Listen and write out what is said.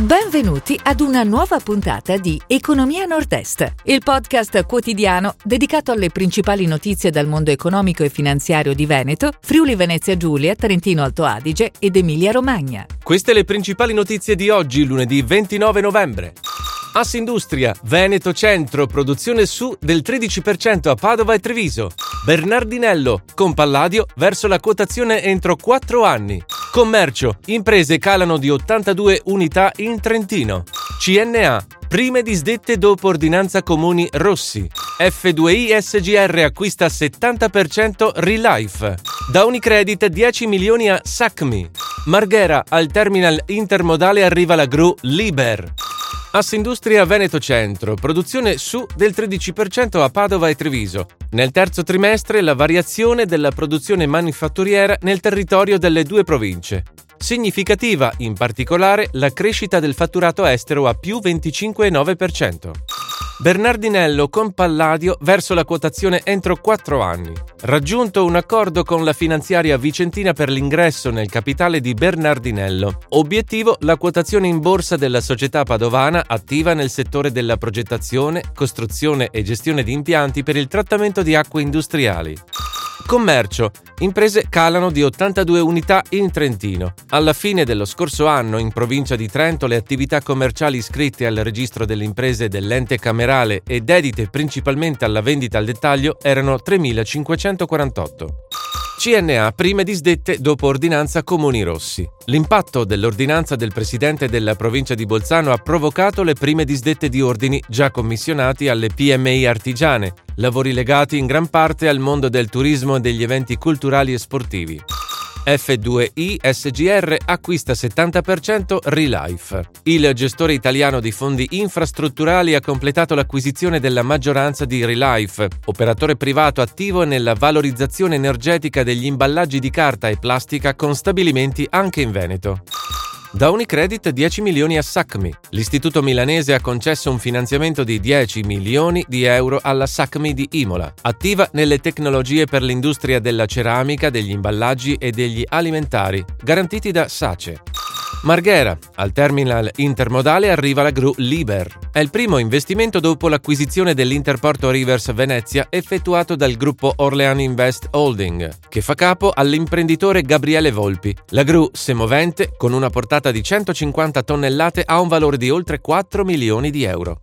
Benvenuti ad una nuova puntata di Economia Nord-Est, il podcast quotidiano dedicato alle principali notizie dal mondo economico e finanziario di Veneto, Friuli Venezia Giulia, Trentino Alto Adige ed Emilia Romagna. Queste le principali notizie di oggi, lunedì 29 novembre. Assindustria, Veneto Centro, produzione su del 13% a Padova e Treviso. Bernardinello, con Palladio verso la quotazione entro 4 anni. Commercio, imprese calano di 82 unità in Trentino. CNA, prime disdette dopo ordinanza comuni Rossi. F2I SGR acquista 70% Relife. Da Unicredit 10 milioni a Sacmi. Marghera, al terminal intermodale arriva la gru Liber. Assindustria Veneto Centro, produzione su del 13% a Padova e Treviso. Nel terzo trimestre la variazione della produzione manifatturiera nel territorio delle due province. Significativa in particolare la crescita del fatturato estero a più 25,9%. Bernardinello con Palladio verso la quotazione entro 4 anni. Raggiunto un accordo con la finanziaria vicentina per l'ingresso nel capitale di Bernardinello. Obiettivo la quotazione in borsa della società padovana attiva nel settore della progettazione, costruzione e gestione di impianti per il trattamento di acque industriali. Commercio. Imprese calano di 82 unità in Trentino. Alla fine dello scorso anno in provincia di Trento le attività commerciali iscritte al registro delle imprese dell'ente camerale e dedite principalmente alla vendita al dettaglio erano 3.548. CNA prime disdette dopo ordinanza Comuni Rossi. L'impatto dell'ordinanza del presidente della provincia di Bolzano ha provocato le prime disdette di ordini già commissionati alle PMI artigiane, lavori legati in gran parte al mondo del turismo e degli eventi culturali e sportivi. F2I SGR acquista 70% Relife. Il gestore italiano di fondi infrastrutturali ha completato l'acquisizione della maggioranza di Relife, operatore privato attivo nella valorizzazione energetica degli imballaggi di carta e plastica con stabilimenti anche in Veneto. Da Unicredit 10 milioni a SACMI. L'istituto milanese ha concesso un finanziamento di 10 milioni di euro alla SACMI di Imola, attiva nelle tecnologie per l'industria della ceramica, degli imballaggi e degli alimentari, garantiti da SACE. Marghera, al terminal intermodale arriva la gru Liber. È il primo investimento dopo l'acquisizione dell'Interporto Rivers Venezia effettuato dal gruppo Orlean Invest Holding, che fa capo all'imprenditore Gabriele Volpi. La gru semovente, con una portata di 150 tonnellate, ha un valore di oltre 4 milioni di euro.